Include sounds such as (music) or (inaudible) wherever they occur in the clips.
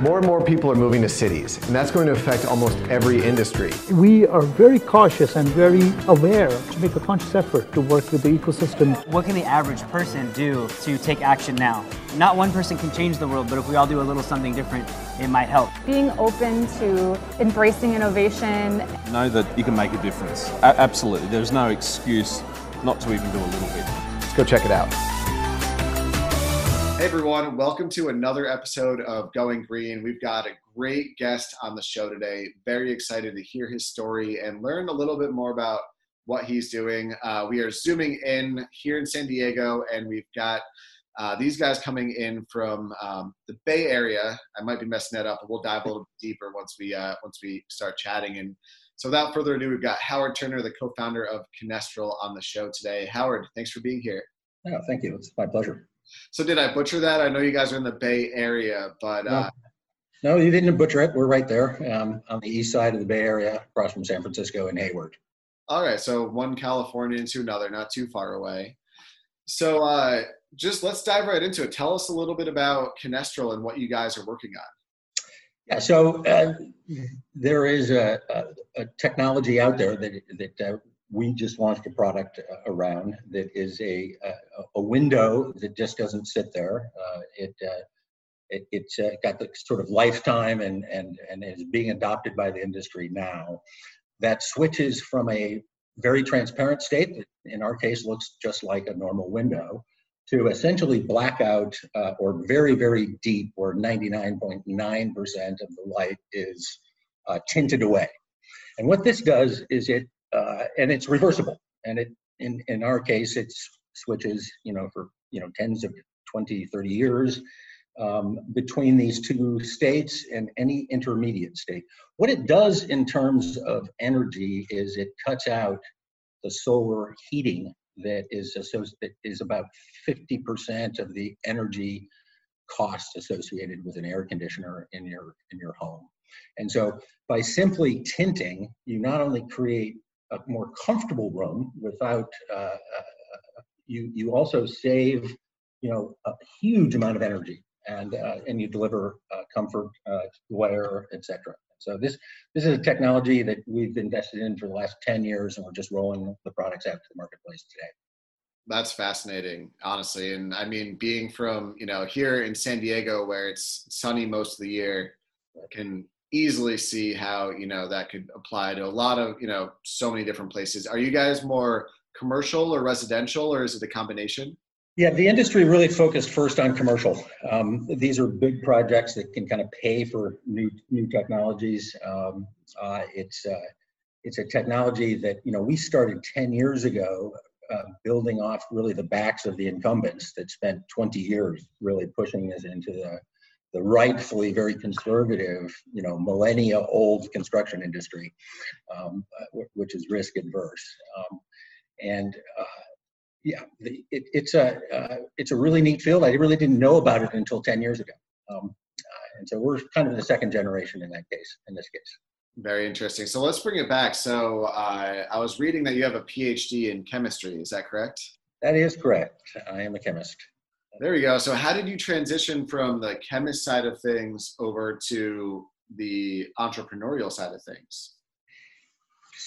More and more people are moving to cities, and that's going to affect almost every industry. We are very cautious and very aware to make a conscious effort to work with the ecosystem. What can the average person do to take action now? Not one person can change the world, but if we all do a little something different, it might help. Being open to embracing innovation. Know that you can make a difference. A- absolutely. There's no excuse not to even do a little bit. Let's go check it out. Hey everyone, welcome to another episode of Going Green. We've got a great guest on the show today. Very excited to hear his story and learn a little bit more about what he's doing. Uh, we are zooming in here in San Diego, and we've got uh, these guys coming in from um, the Bay Area. I might be messing that up, but we'll dive a little deeper once we uh, once we start chatting. And so, without further ado, we've got Howard Turner, the co-founder of Kinestral, on the show today. Howard, thanks for being here. Oh, thank you. It's my pleasure. So did I butcher that? I know you guys are in the Bay Area, but uh, no, you didn't butcher it. We're right there um, on the east side of the Bay Area, across from San Francisco and Hayward. All right, so one Californian to another, not too far away. So uh, just let's dive right into it. Tell us a little bit about Kinestral and what you guys are working on. Yeah, so uh, there is a, a, a, technology out there that that uh, we just launched a product uh, around that is a, a, a window that just doesn't sit there. Uh, it, uh, it it's uh, got the sort of lifetime and and and is being adopted by the industry now. That switches from a very transparent state that in our case looks just like a normal window to essentially blackout uh, or very very deep where 99.9% of the light is uh, tinted away. And what this does is it uh, and it's reversible. And it in in our case, it switches you know for you know tens of 20, 30 years um, between these two states and any intermediate state. What it does in terms of energy is it cuts out the solar heating that is associated is about 50% of the energy cost associated with an air conditioner in your in your home. And so by simply tinting, you not only create a more comfortable room without uh, uh, you you also save you know a huge amount of energy and uh, and you deliver uh, comfort, uh, wear, etc. So this this is a technology that we've invested in for the last 10 years, and we're just rolling the products out to the marketplace today. That's fascinating, honestly. And I mean, being from you know here in San Diego, where it's sunny most of the year, can easily see how you know that could apply to a lot of you know so many different places. Are you guys more commercial or residential or is it a combination? Yeah the industry really focused first on commercial. Um, these are big projects that can kind of pay for new new technologies. Um, uh, it's uh, it's a technology that you know we started 10 years ago uh, building off really the backs of the incumbents that spent 20 years really pushing us into the the rightfully very conservative, you know, millennia old construction industry, um, which is risk adverse. Um, and uh, yeah, the, it, it's a uh, it's a really neat field. I really didn't know about it until 10 years ago. Um, uh, and so we're kind of the second generation in that case, in this case. Very interesting. So let's bring it back. So uh, I was reading that you have a PhD in chemistry. Is that correct? That is correct. I am a chemist. There we go. So, how did you transition from the chemist side of things over to the entrepreneurial side of things?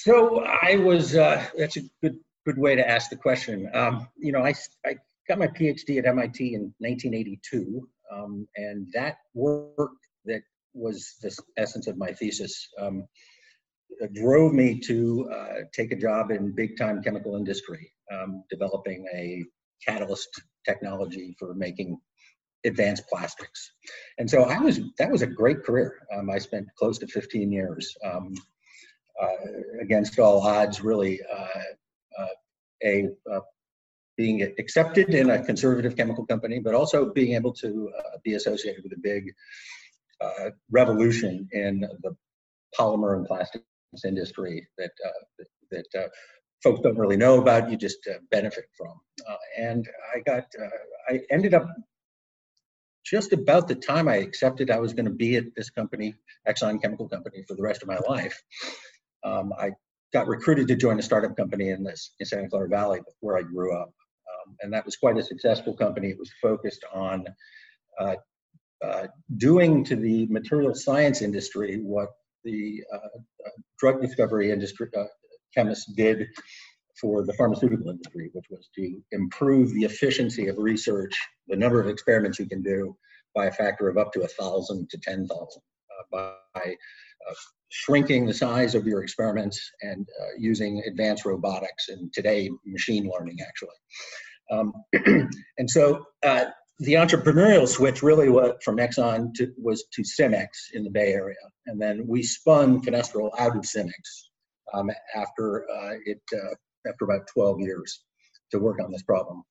So, I was. Uh, that's a good good way to ask the question. Um, you know, I I got my PhD at MIT in 1982, um, and that work that was the essence of my thesis um, drove me to uh, take a job in big time chemical industry, um, developing a catalyst technology for making advanced plastics. And so I was that was a great career. Um, I spent close to 15 years um, uh, against all odds, really uh, uh, a uh, being accepted in a conservative chemical company, but also being able to uh, be associated with a big uh, revolution in the polymer and plastics industry that that, that folks don't really know about, you just uh, benefit from. Uh, and I got, uh, I ended up just about the time I accepted I was going to be at this company, Exxon Chemical Company, for the rest of my life. Um, I got recruited to join a startup company in this in Santa Clara Valley, where I grew up, um, and that was quite a successful company. It was focused on uh, uh, doing to the material science industry what the uh, drug discovery industry chemists did for the pharmaceutical industry, which was to improve the efficiency of research, the number of experiments you can do by a factor of up to a thousand to ten thousand uh, by uh, shrinking the size of your experiments and uh, using advanced robotics and today machine learning actually. Um, (clears throat) and so uh, the entrepreneurial switch really was from Exxon to, was to Symyx in the Bay Area. And then we spun Kinestral out of Symyx um, after uh, it, uh, after about 12 years to work on this problem.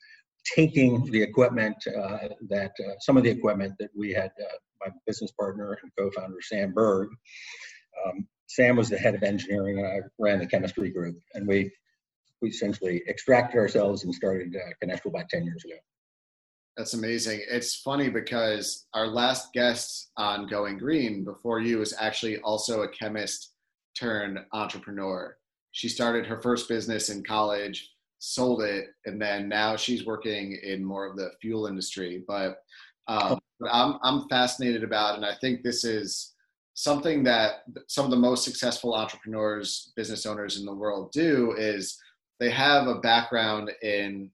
Taking the equipment uh, that, some of the equipment that we had, my business partner and co-founder Sam Berg, um, Sam was the head of engineering and I ran the chemistry group. And we, we essentially extracted ourselves and started uh, Kinestral about 10 years ago. That's amazing. It's funny because our last guest on Going Green before you was actually also a chemist turned entrepreneur. She started her first business in college, sold it, and then now she's working in more of the fuel industry. But um, I'm I'm fascinated about, and I think this is something that some of the most successful entrepreneurs, business owners in the world do is they have a background in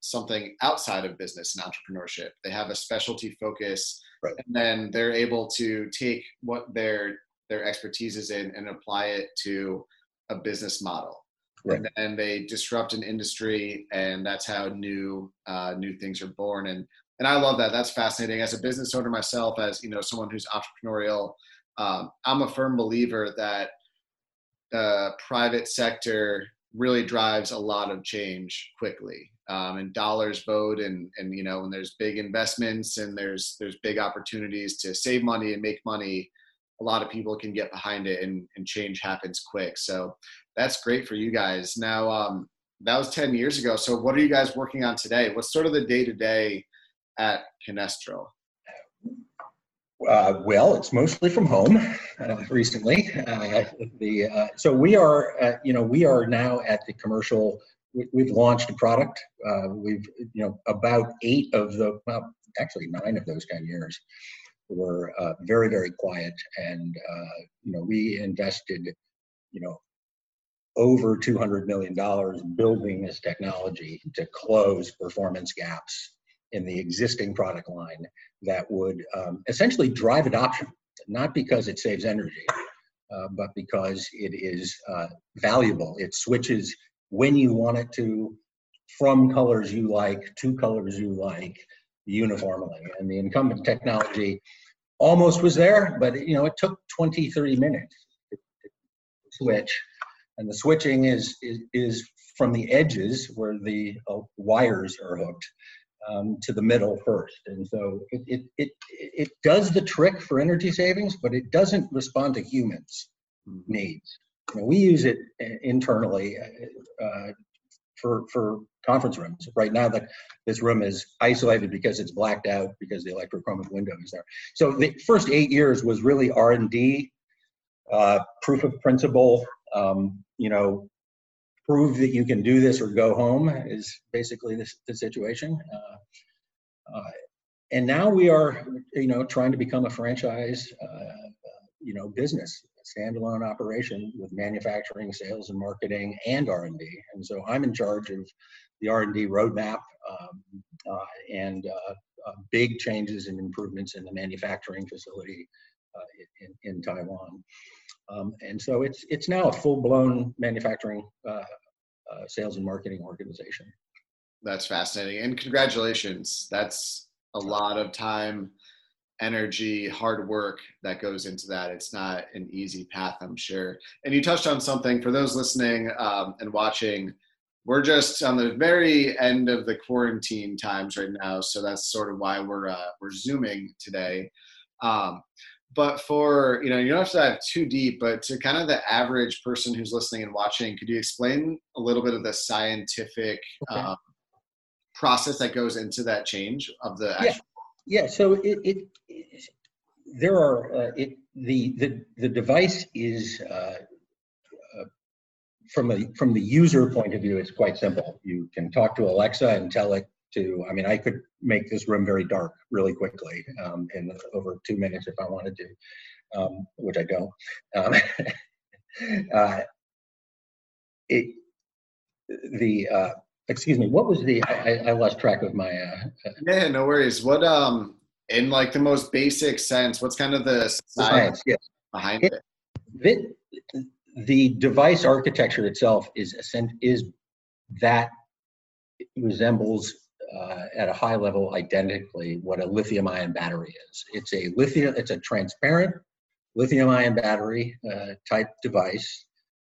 something outside of business and entrepreneurship. They have a specialty focus, right. and then they're able to take what their their expertise is in and apply it to a business model. Right. And then they disrupt an industry, and that's how new uh, new things are born. And and I love that. That's fascinating. As a business owner myself, as you know, someone who's entrepreneurial, um, I'm a firm believer that the private sector really drives a lot of change quickly um, and dollars vote and and you know when there's big investments and there's there's big opportunities to save money and make money a lot of people can get behind it and, and change happens quick so that's great for you guys now um, that was 10 years ago so what are you guys working on today what's sort of the day to day at Kinestral? uh, well, it's mostly from home uh, recently. Uh, the so we are, uh, you know, we are now at the commercial. We, have launched a product. Uh, we've, you know, about eight of the, well, actually nine of those ten years were very, very quiet, and you know, we invested, you know, over two hundred million dollars building this technology to close performance gaps in the existing product line that would um, essentially drive adoption, not because it saves energy, uh, but because it is uh, valuable. It switches when you want it to from colors you like to colors you like uniformly. And the incumbent technology almost was there, but you know it took 20, 30 minutes to, switch. And the switching is, is, is from the edges where the uh, wires are hooked um, to the middle first. And so it, it, it, it does the trick for energy savings, but it doesn't respond to humans' needs. You know, we use it uh, internally uh, uh, for, for conference rooms. Right now, this room is isolated because it's blacked out because the electrochromic window is there. So the first eight years was really R&D, uh, proof of principle, um, you know, prove that you can do this or go home is basically the, the situation. Uh, uh, and now we are, you know, trying to become a franchise, uh, you know, business, standalone operation with manufacturing, sales, and marketing, and R&D. And so I'm in charge of the R&D roadmap um, uh, and uh, uh, big changes and improvements in the manufacturing facility in, in Taiwan. Um, and so it's it's now a full-blown manufacturing uh, uh, sales and marketing organization. That's fascinating, and congratulations. That's a lot of time, energy, hard work that goes into that. It's not an easy path, I'm sure. And you touched on something for those listening um, and watching. We're just on the very end of the quarantine times right now, so that's sort of why we're uh, we're zooming today. Um, but for you know you don't have to dive too deep but to kind of the average person who's listening and watching could you explain a little bit of the scientific okay. um, process that goes into that change of the yeah, yeah so it, it, it there are uh, it the the the device is uh, uh, from a from the user point of view it's quite simple you can talk to alexa and tell it to, I mean, I could make this room very dark really quickly um, in over two minutes if I wanted to, um, which I don't. Um, (laughs) uh, it, the, uh, excuse me, what was the, I, I lost track of my. Uh, yeah, no worries. What, um, in like the most basic sense, what's kind of the science, science yes. behind it? it? The, the device architecture itself is is that resembles uh, at a high level identically what a lithium ion battery is. It's a lithium, it's a transparent lithium ion battery uh, type device,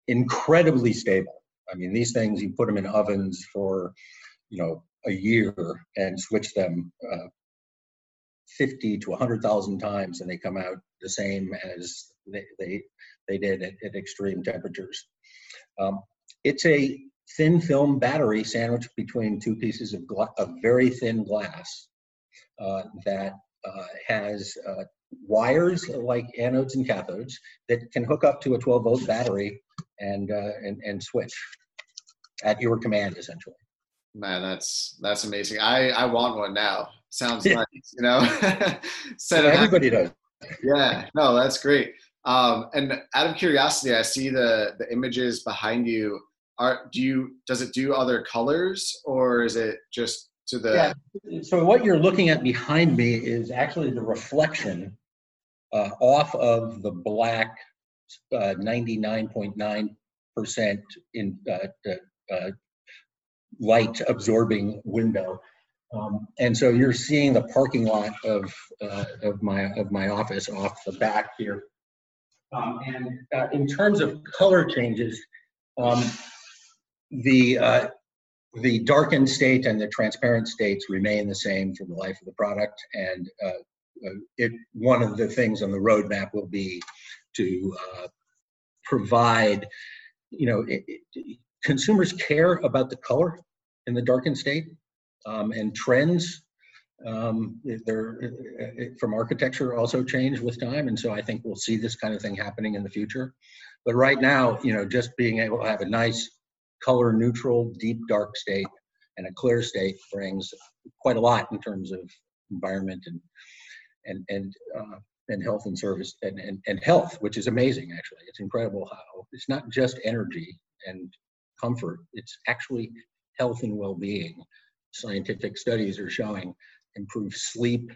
incredibly stable. I mean, these things, you put them in ovens for, you know, a year and switch them uh, 50 to 100,000 times and they come out the same as they, they, they did at, at extreme temperatures. Um, it's a thin film battery sandwiched between two pieces of, gla- of very thin glass uh, that uh, has uh, wires like anodes and cathodes that can hook up to a 12 volt battery and, uh, and, and switch at your command essentially. Man, that's that's amazing. I I want one now. Sounds nice, you know. (laughs) so everybody does. Yeah, no, that's great. Um, and out of curiosity, I see the the images behind you. Are do you does it do other colors or is it just to the? Yeah. So what you're looking at behind me is actually the reflection uh, off of the black 99.9 uh, percent in uh, uh, light absorbing window. Um, and so you're seeing the parking lot of uh, of my of my office off the back here. Um, and uh, in terms of color changes, um, the uh, the darkened state and the transparent states remain the same for the life of the product. And it one of the things on the roadmap will be to uh, provide, you know, it, it, consumers care about the color in the darkened state um, and trends um, they're from architecture also change with time and so i think we'll see this kind of thing happening in the future. But right now you know just being able to have a nice color neutral deep dark state and a clear state brings quite a lot in terms of environment and and and uh, and health and service and, and and health which is amazing actually it's incredible how it's not just energy and comfort it's actually health and well-being scientific studies are showing improve sleep,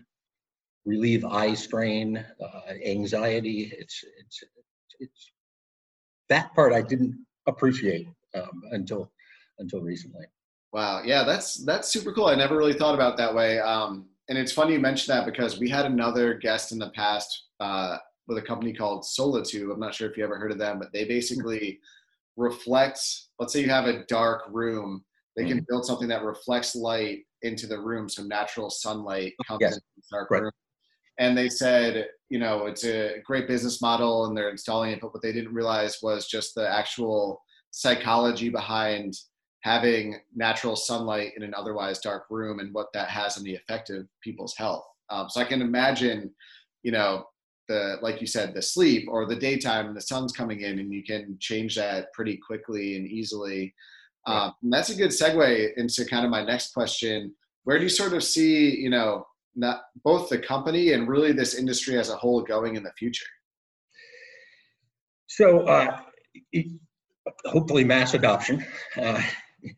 relieve eye strain, uh, anxiety. It's, it's, it's, that part I didn't appreciate um, until, until recently. Wow. Yeah, that's, that's super cool. I never really thought about that way. Um, and it's funny you mentioned that because we had another guest in the past uh, with a company called Solatube. I'm not sure if you ever heard of them, but they basically reflect, let's say you have a dark room, they can mm-hmm. build something that reflects light into the room so natural sunlight comes yes. into the dark right. room. And they said, you know, it's a great business model and they're installing it, but what they didn't realize was just the actual psychology behind having natural sunlight in an otherwise dark room and what that has on the effect of people's health. Um, so I can imagine, you know, the like you said, the sleep or the daytime and the sun's coming in, and you can change that pretty quickly and easily. Um, that's a good segue into kind of my next question. Where do you sort of see, you know, not both the company and really this industry as a whole going in the future? So, uh, hopefully, mass adoption. Uh,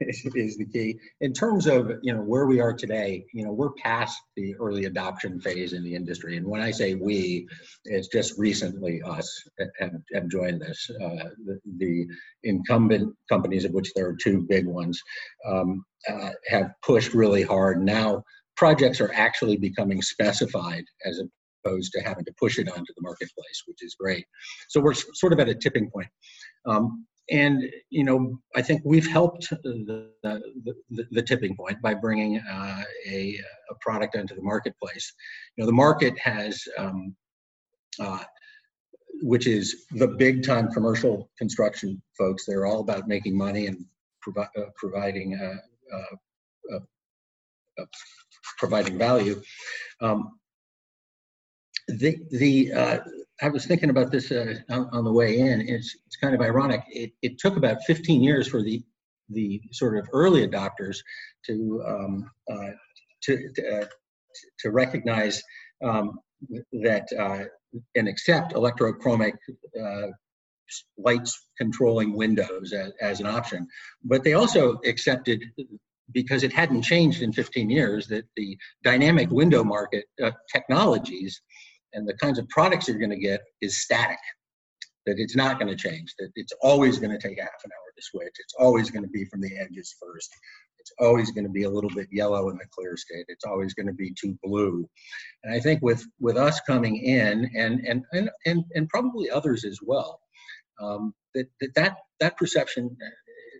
is, (laughs) is the key. In terms of you know where we are today, you know we're past the early adoption phase in the industry, and when I say we, it's just recently us have, have joined this. Uh, the, the, incumbent companies, of which there are two big ones, um, uh, have pushed really hard. Now projects are actually becoming specified as opposed to having to push it onto the marketplace, which is great. So we're sort of at a tipping point. Um, and you know i think we've helped the, the, the tipping point by bringing uh, a, a product into the marketplace. You know the market has um, uh, which is the big time commercial construction folks. They're all about making money and provi- uh, providing uh, uh, uh, providing value. Um, the the I was thinking about this uh, on, on, the way in. It's, it's kind of ironic. It, it took about 15 years for the the sort of early adopters to um, uh, to to, uh, to recognize um, that uh, and accept electrochromic uh, lights controlling windows as, as an option. But they also accepted because it hadn't changed in 15 years that the dynamic window market uh, technologies and the kinds of products you're going to get is static that it's not going to change that it's always going to take half an hour to switch it's always going to be from the edges first it's always going to be a little bit yellow in the clear state it's always going to be too blue. And i think with with us coming in and and and and, and probably others as well um, that, that that that perception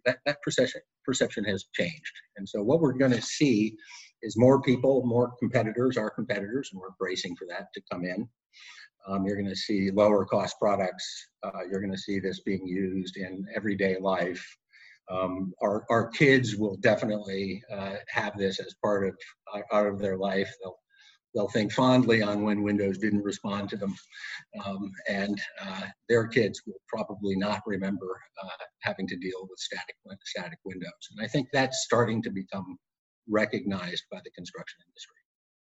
that, that perception perception has changed. And so what we're going to see is more people more competitors our competitors and we're bracing for that to come in um, you're going to see lower cost products uh, you're going to see this being used in everyday life um, our, our kids will definitely uh, have this as part of out of their life they'll they'll think fondly on when Windows didn't respond to them. Um, and uh, their kids will probably not remember uh, having to deal with static, static windows. And I think that's starting to become recognized by the construction industry.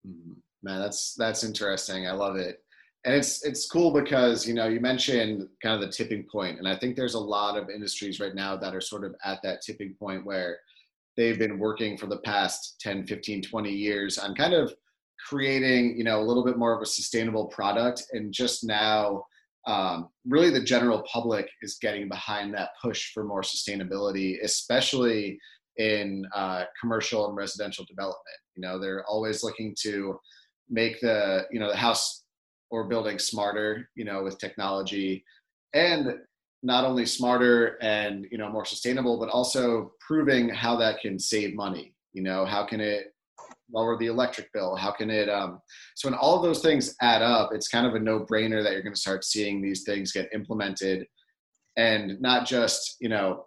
Mm-hmm. Man, that's that's interesting. I love it. And it's it's cool because you know you mentioned kind of the tipping point, and I think there's a lot of industries right now that are sort of at that tipping point where they've been working for the past 10 15 20 years on kind of creating you know a little bit more of a sustainable product and just now um, really the general public is getting behind that push for more sustainability especially in uh, commercial and residential development you know they're always looking to make the you know the house or building smarter you know with technology and not only smarter and you know more sustainable but also proving how that can save money you know how can it lower the electric bill? How can it? Um, so when all those things add up, it's kind of a no-brainer that you're going to start seeing these things get implemented, and not just you know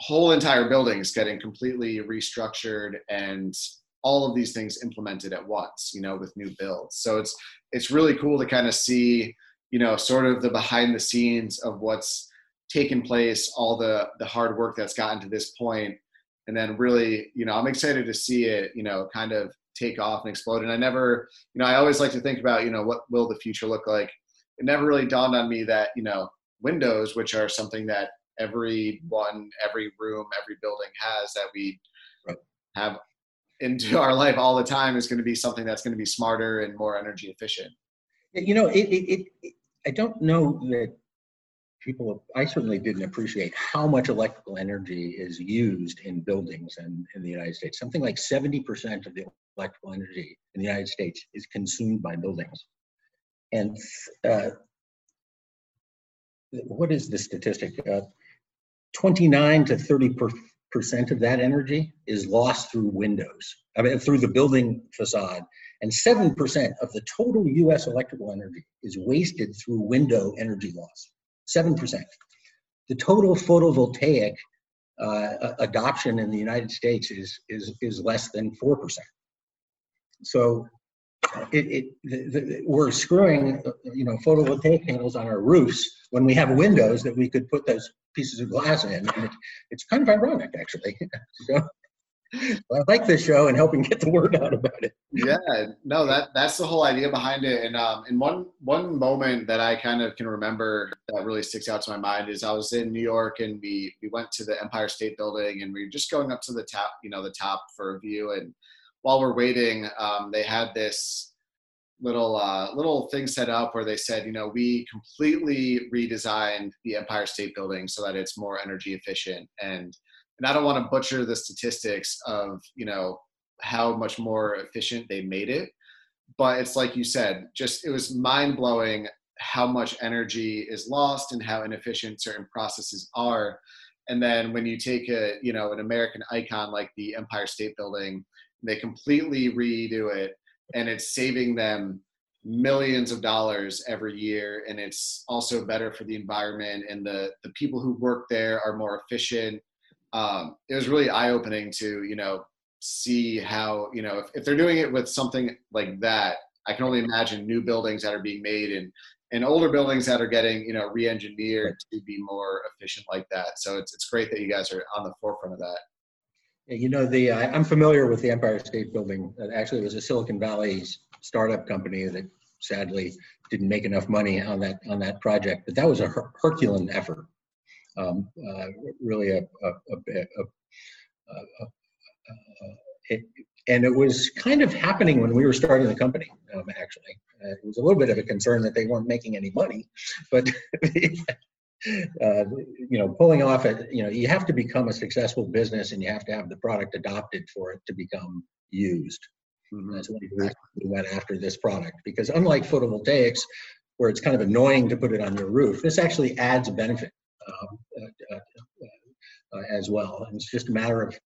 whole entire buildings getting completely restructured and all of these things implemented at once you know with new builds so it's it's really cool to kind of see you know sort of the behind the scenes of what's taken place all the the hard work that's gotten to this point and then really, you know, I'm excited to see it, you know, kind of take off and explode. And I never, you know, I always like to think about, you know, what will the future look like? It never really dawned on me that, you know, windows, which are something that every one, every room, every building has that we have into our life all the time is going to be something that's going to be smarter and more energy efficient. You know, it, it, it I don't know that people, I certainly didn't appreciate how much electrical energy is used in buildings in, in the United States. Something like 70% of the electrical energy in the United States is consumed by buildings. And uh, what is the statistic? Uh, 29 to 30 percent of that energy is lost through windows, I mean, through the building facade. And 7% of the total US electrical energy is wasted through window energy loss. 7%. The total photovoltaic uh, adoption in the United States is, is, is less than 4%. So it, it the, the, we're screwing you know photovoltaic panels on our roofs when we have windows that we could put those pieces of glass in it, it's kind of ironic actually (laughs) so, I like this show and helping get the word out about it. Yeah, no, that that's the whole idea behind it. And um, and one one moment that I kind of can remember that really sticks out to my mind is I was in New York and we we went to the Empire State Building and we were just going up to the top, you know, the top for a view. And while we're waiting, um, they had this little uh, little thing set up where they said, you know, we completely redesigned the Empire State Building so that it's more energy efficient and and I don't want to butcher the statistics of you know how much more efficient they made it, but it's like you said, just it was mind blowing how much energy is lost and how inefficient certain processes are. And then when you take a you know an American icon like the Empire State Building, they completely redo it, and it's saving them millions of dollars every year and it's also better for the environment and the the people who work there are more efficient um, it was really eye opening to you know see how you know if, if they're doing it with something like that i can only imagine new buildings that are being made in and older buildings that are getting you know re-engineered to be more efficient like that. So it's it's great that you guys are on the forefront of that. You know, the uh, I'm familiar with the Empire State Building. Uh, actually, it was a Silicon Valley startup company that sadly didn't make enough money on that on that project. But that was a her- Herculean effort. Um, uh, really a, a, a, a it, and it was kind of happening when we were starting the company. Um, actually, uh, it was a little bit of a concern that they weren't making any money, but (laughs) uh, you know, pulling off it, you know, you have to become a successful business and you have to have the product adopted for it to become used. Mm-hmm. That's what we went after this product because unlike photovoltaics, where it's kind of annoying to put it on your roof, this actually adds a benefit um, uh, uh, uh as well. And it's just a matter of,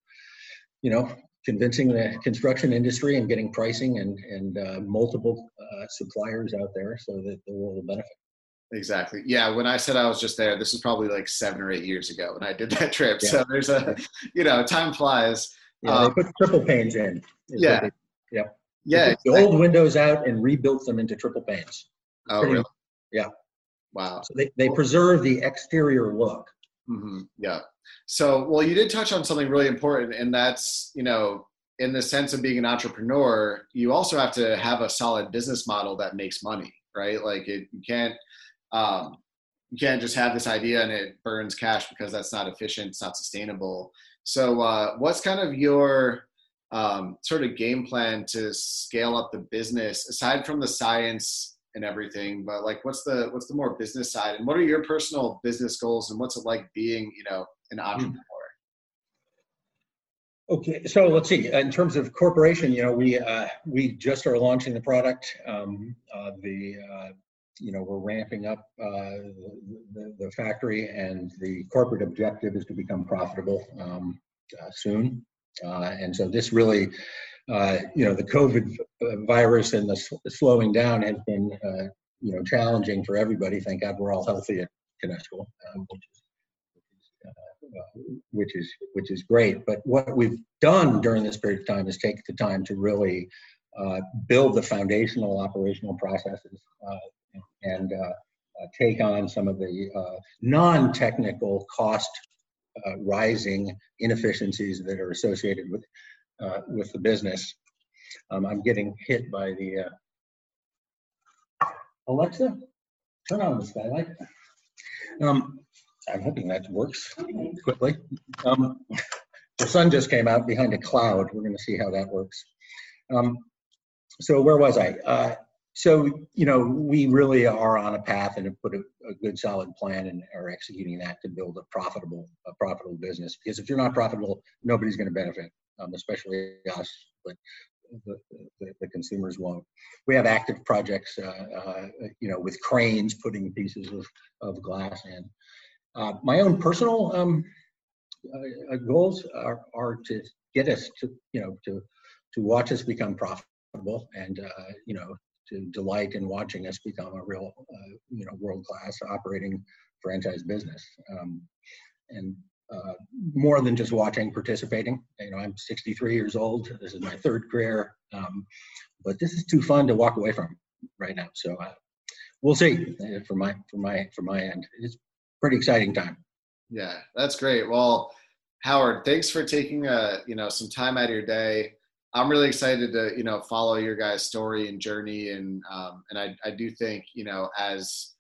you know, convincing the construction industry and getting pricing and, and uh, multiple uh, suppliers out there so that the world will benefit. Exactly. Yeah. When I said I was just there, this was probably like seven or eight years ago when I did that (laughs) trip. Yeah. So there's a, you know, time flies. Yeah, um, they put triple panes in. Yeah. They, yep. Yeah. the old windows out and rebuilt them into triple panes. Oh, Pretty, really? Yeah. Wow. So they, they preserve the exterior look. Mm-hmm. Yeah. So, well, you did touch on something really important, and that's, you know, in the sense of being an entrepreneur, you also have to have a solid business model that makes money, right? Like, it, you can't, um, you can't just have this idea and it burns cash because that's not efficient, it's not sustainable. So, uh, what's kind of your um, sort of game plan to scale up the business aside from the science and everything? But like, what's the what's the more business side, and what are your personal business goals, and what's it like being, you know, an hmm. entrepreneur? Okay, so let's see. In terms of corporation, you know, we uh, we just are launching the product. Um, uh, the uh, you know we're ramping up uh, the, the, factory, and the corporate objective is to become profitable um, uh, soon. Uh, and so this really, you know, the COVID virus and the, the slowing down has been you know challenging for everybody. Thank God we're all healthy at Kinestral, um, which is uh, which is which is great. But what we've done during this period of time is take the time to really uh, build the foundational operational processes uh, and uh, uh, take on some of the non-technical cost rising inefficiencies that are associated with with the business. Um, I'm getting hit by the Alexa. Turn on the skylight. Um, I'm hoping that works quickly. Um, the sun just came out behind a cloud. We're going to see how that works. Um, so where was I? Uh, so you know we really are on a path and have put a, a, good solid plan and are executing that to build a profitable a profitable business. Because if you're not profitable, nobody's going to benefit, um, especially us. But the, the, the, consumers won't. We have active projects, uh, uh, you know, with cranes putting pieces of, of glass in. Uh, my own personal um, uh, uh, goals are, are to get us to, you know, to, to watch us become profitable and, uh, you know, to delight in watching us become a real, uh, you know, world-class operating franchise business. Um, and uh, more than just watching, participating. You know, I'm 63 years old. This is my third career, um, but this is too fun to walk away from right now. So uh, we'll see for my for my for my end. It's pretty exciting time. Yeah, that's great. Well, Howard, thanks for taking uh, you know some time out of your day. I'm really excited to you know follow your guys' story and journey, and um, and I I do think you know as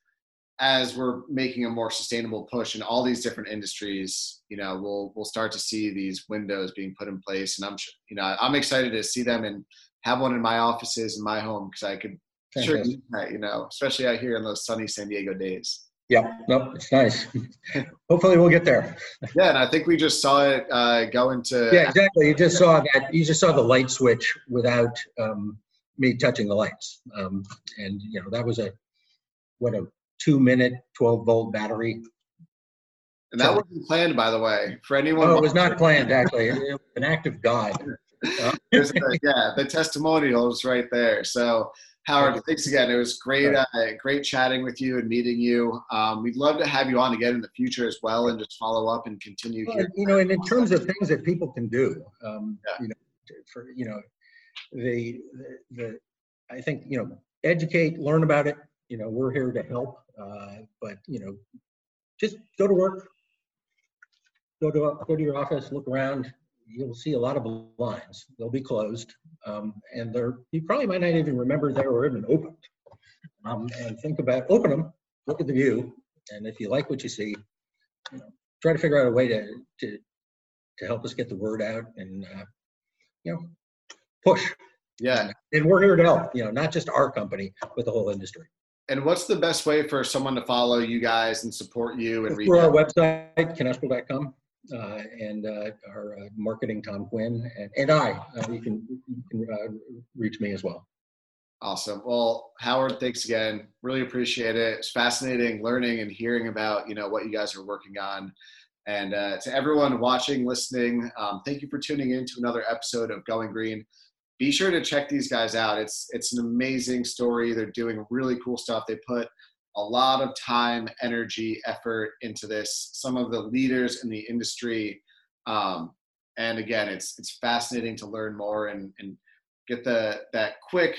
as we're making a more sustainable push in all these different industries, you know, we'll we'll start to see these windows being put in place, and I'm you know I'm excited to see them and have one in my offices in my home because I could sure that, you know, especially out here in those sunny San Diego days. Yeah, no, it's nice. (laughs) Hopefully, we'll get there. Yeah, and I think we just saw it uh, go into. Yeah, exactly. You just saw that. You just saw the light switch without um, me touching the lights, um, and you know that was a what a two-minute, twelve-volt battery. And that wasn't planned, by the way, for anyone. No, it was not planned. Actually, an act of God. (laughs) Uh, yeah, the testimonials right there. So Howard, thanks again. It was great, uh, great chatting with you and meeting you. Um, we'd love to have you on again in the future as well, and just follow up and continue. Well, you know, and in terms of things that people can do, um, yeah. you know, for you know, the, the the I think you know, educate, learn about it, you know, we're here to help. Uh, but you know, just go to work, go to go to your office, look around. You'll see a lot of blinds. They'll be closed, um, and they're you probably might not even remember they were even opened. Um, and think about open them, look at the view, and if you like what you see, you know, try to figure out a way to to to help us get the word out and uh, you know push. Yeah. And we're here to help. You know, not just our company, but the whole industry. And what's the best way for someone to follow you guys and support you and reach Through our website, kinestral.com, uh, and uh, our uh, marketing, Tom Quinn, and, and I. Uh, you can, you can uh, reach me as well. Awesome. Well, Howard, thanks again. Really appreciate it. It's fascinating learning and hearing about you know what you guys are working on. And uh, to everyone watching, listening, um, thank you for tuning in to another episode of Going Green. Be sure to check these guys out. It's it's an amazing story. They're doing really cool stuff. They put a lot of time, energy, effort into this. Some of the leaders in the industry, um, and again, it's it's fascinating to learn more and and get the that quick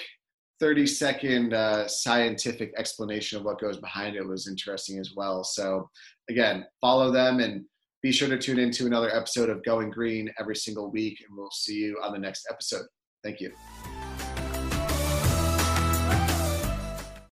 30 second uh, scientific explanation of what goes behind it was interesting as well. So, again, follow them and be sure to tune in to another episode of Going Green every single week, and we'll see you on the next episode. Thank you.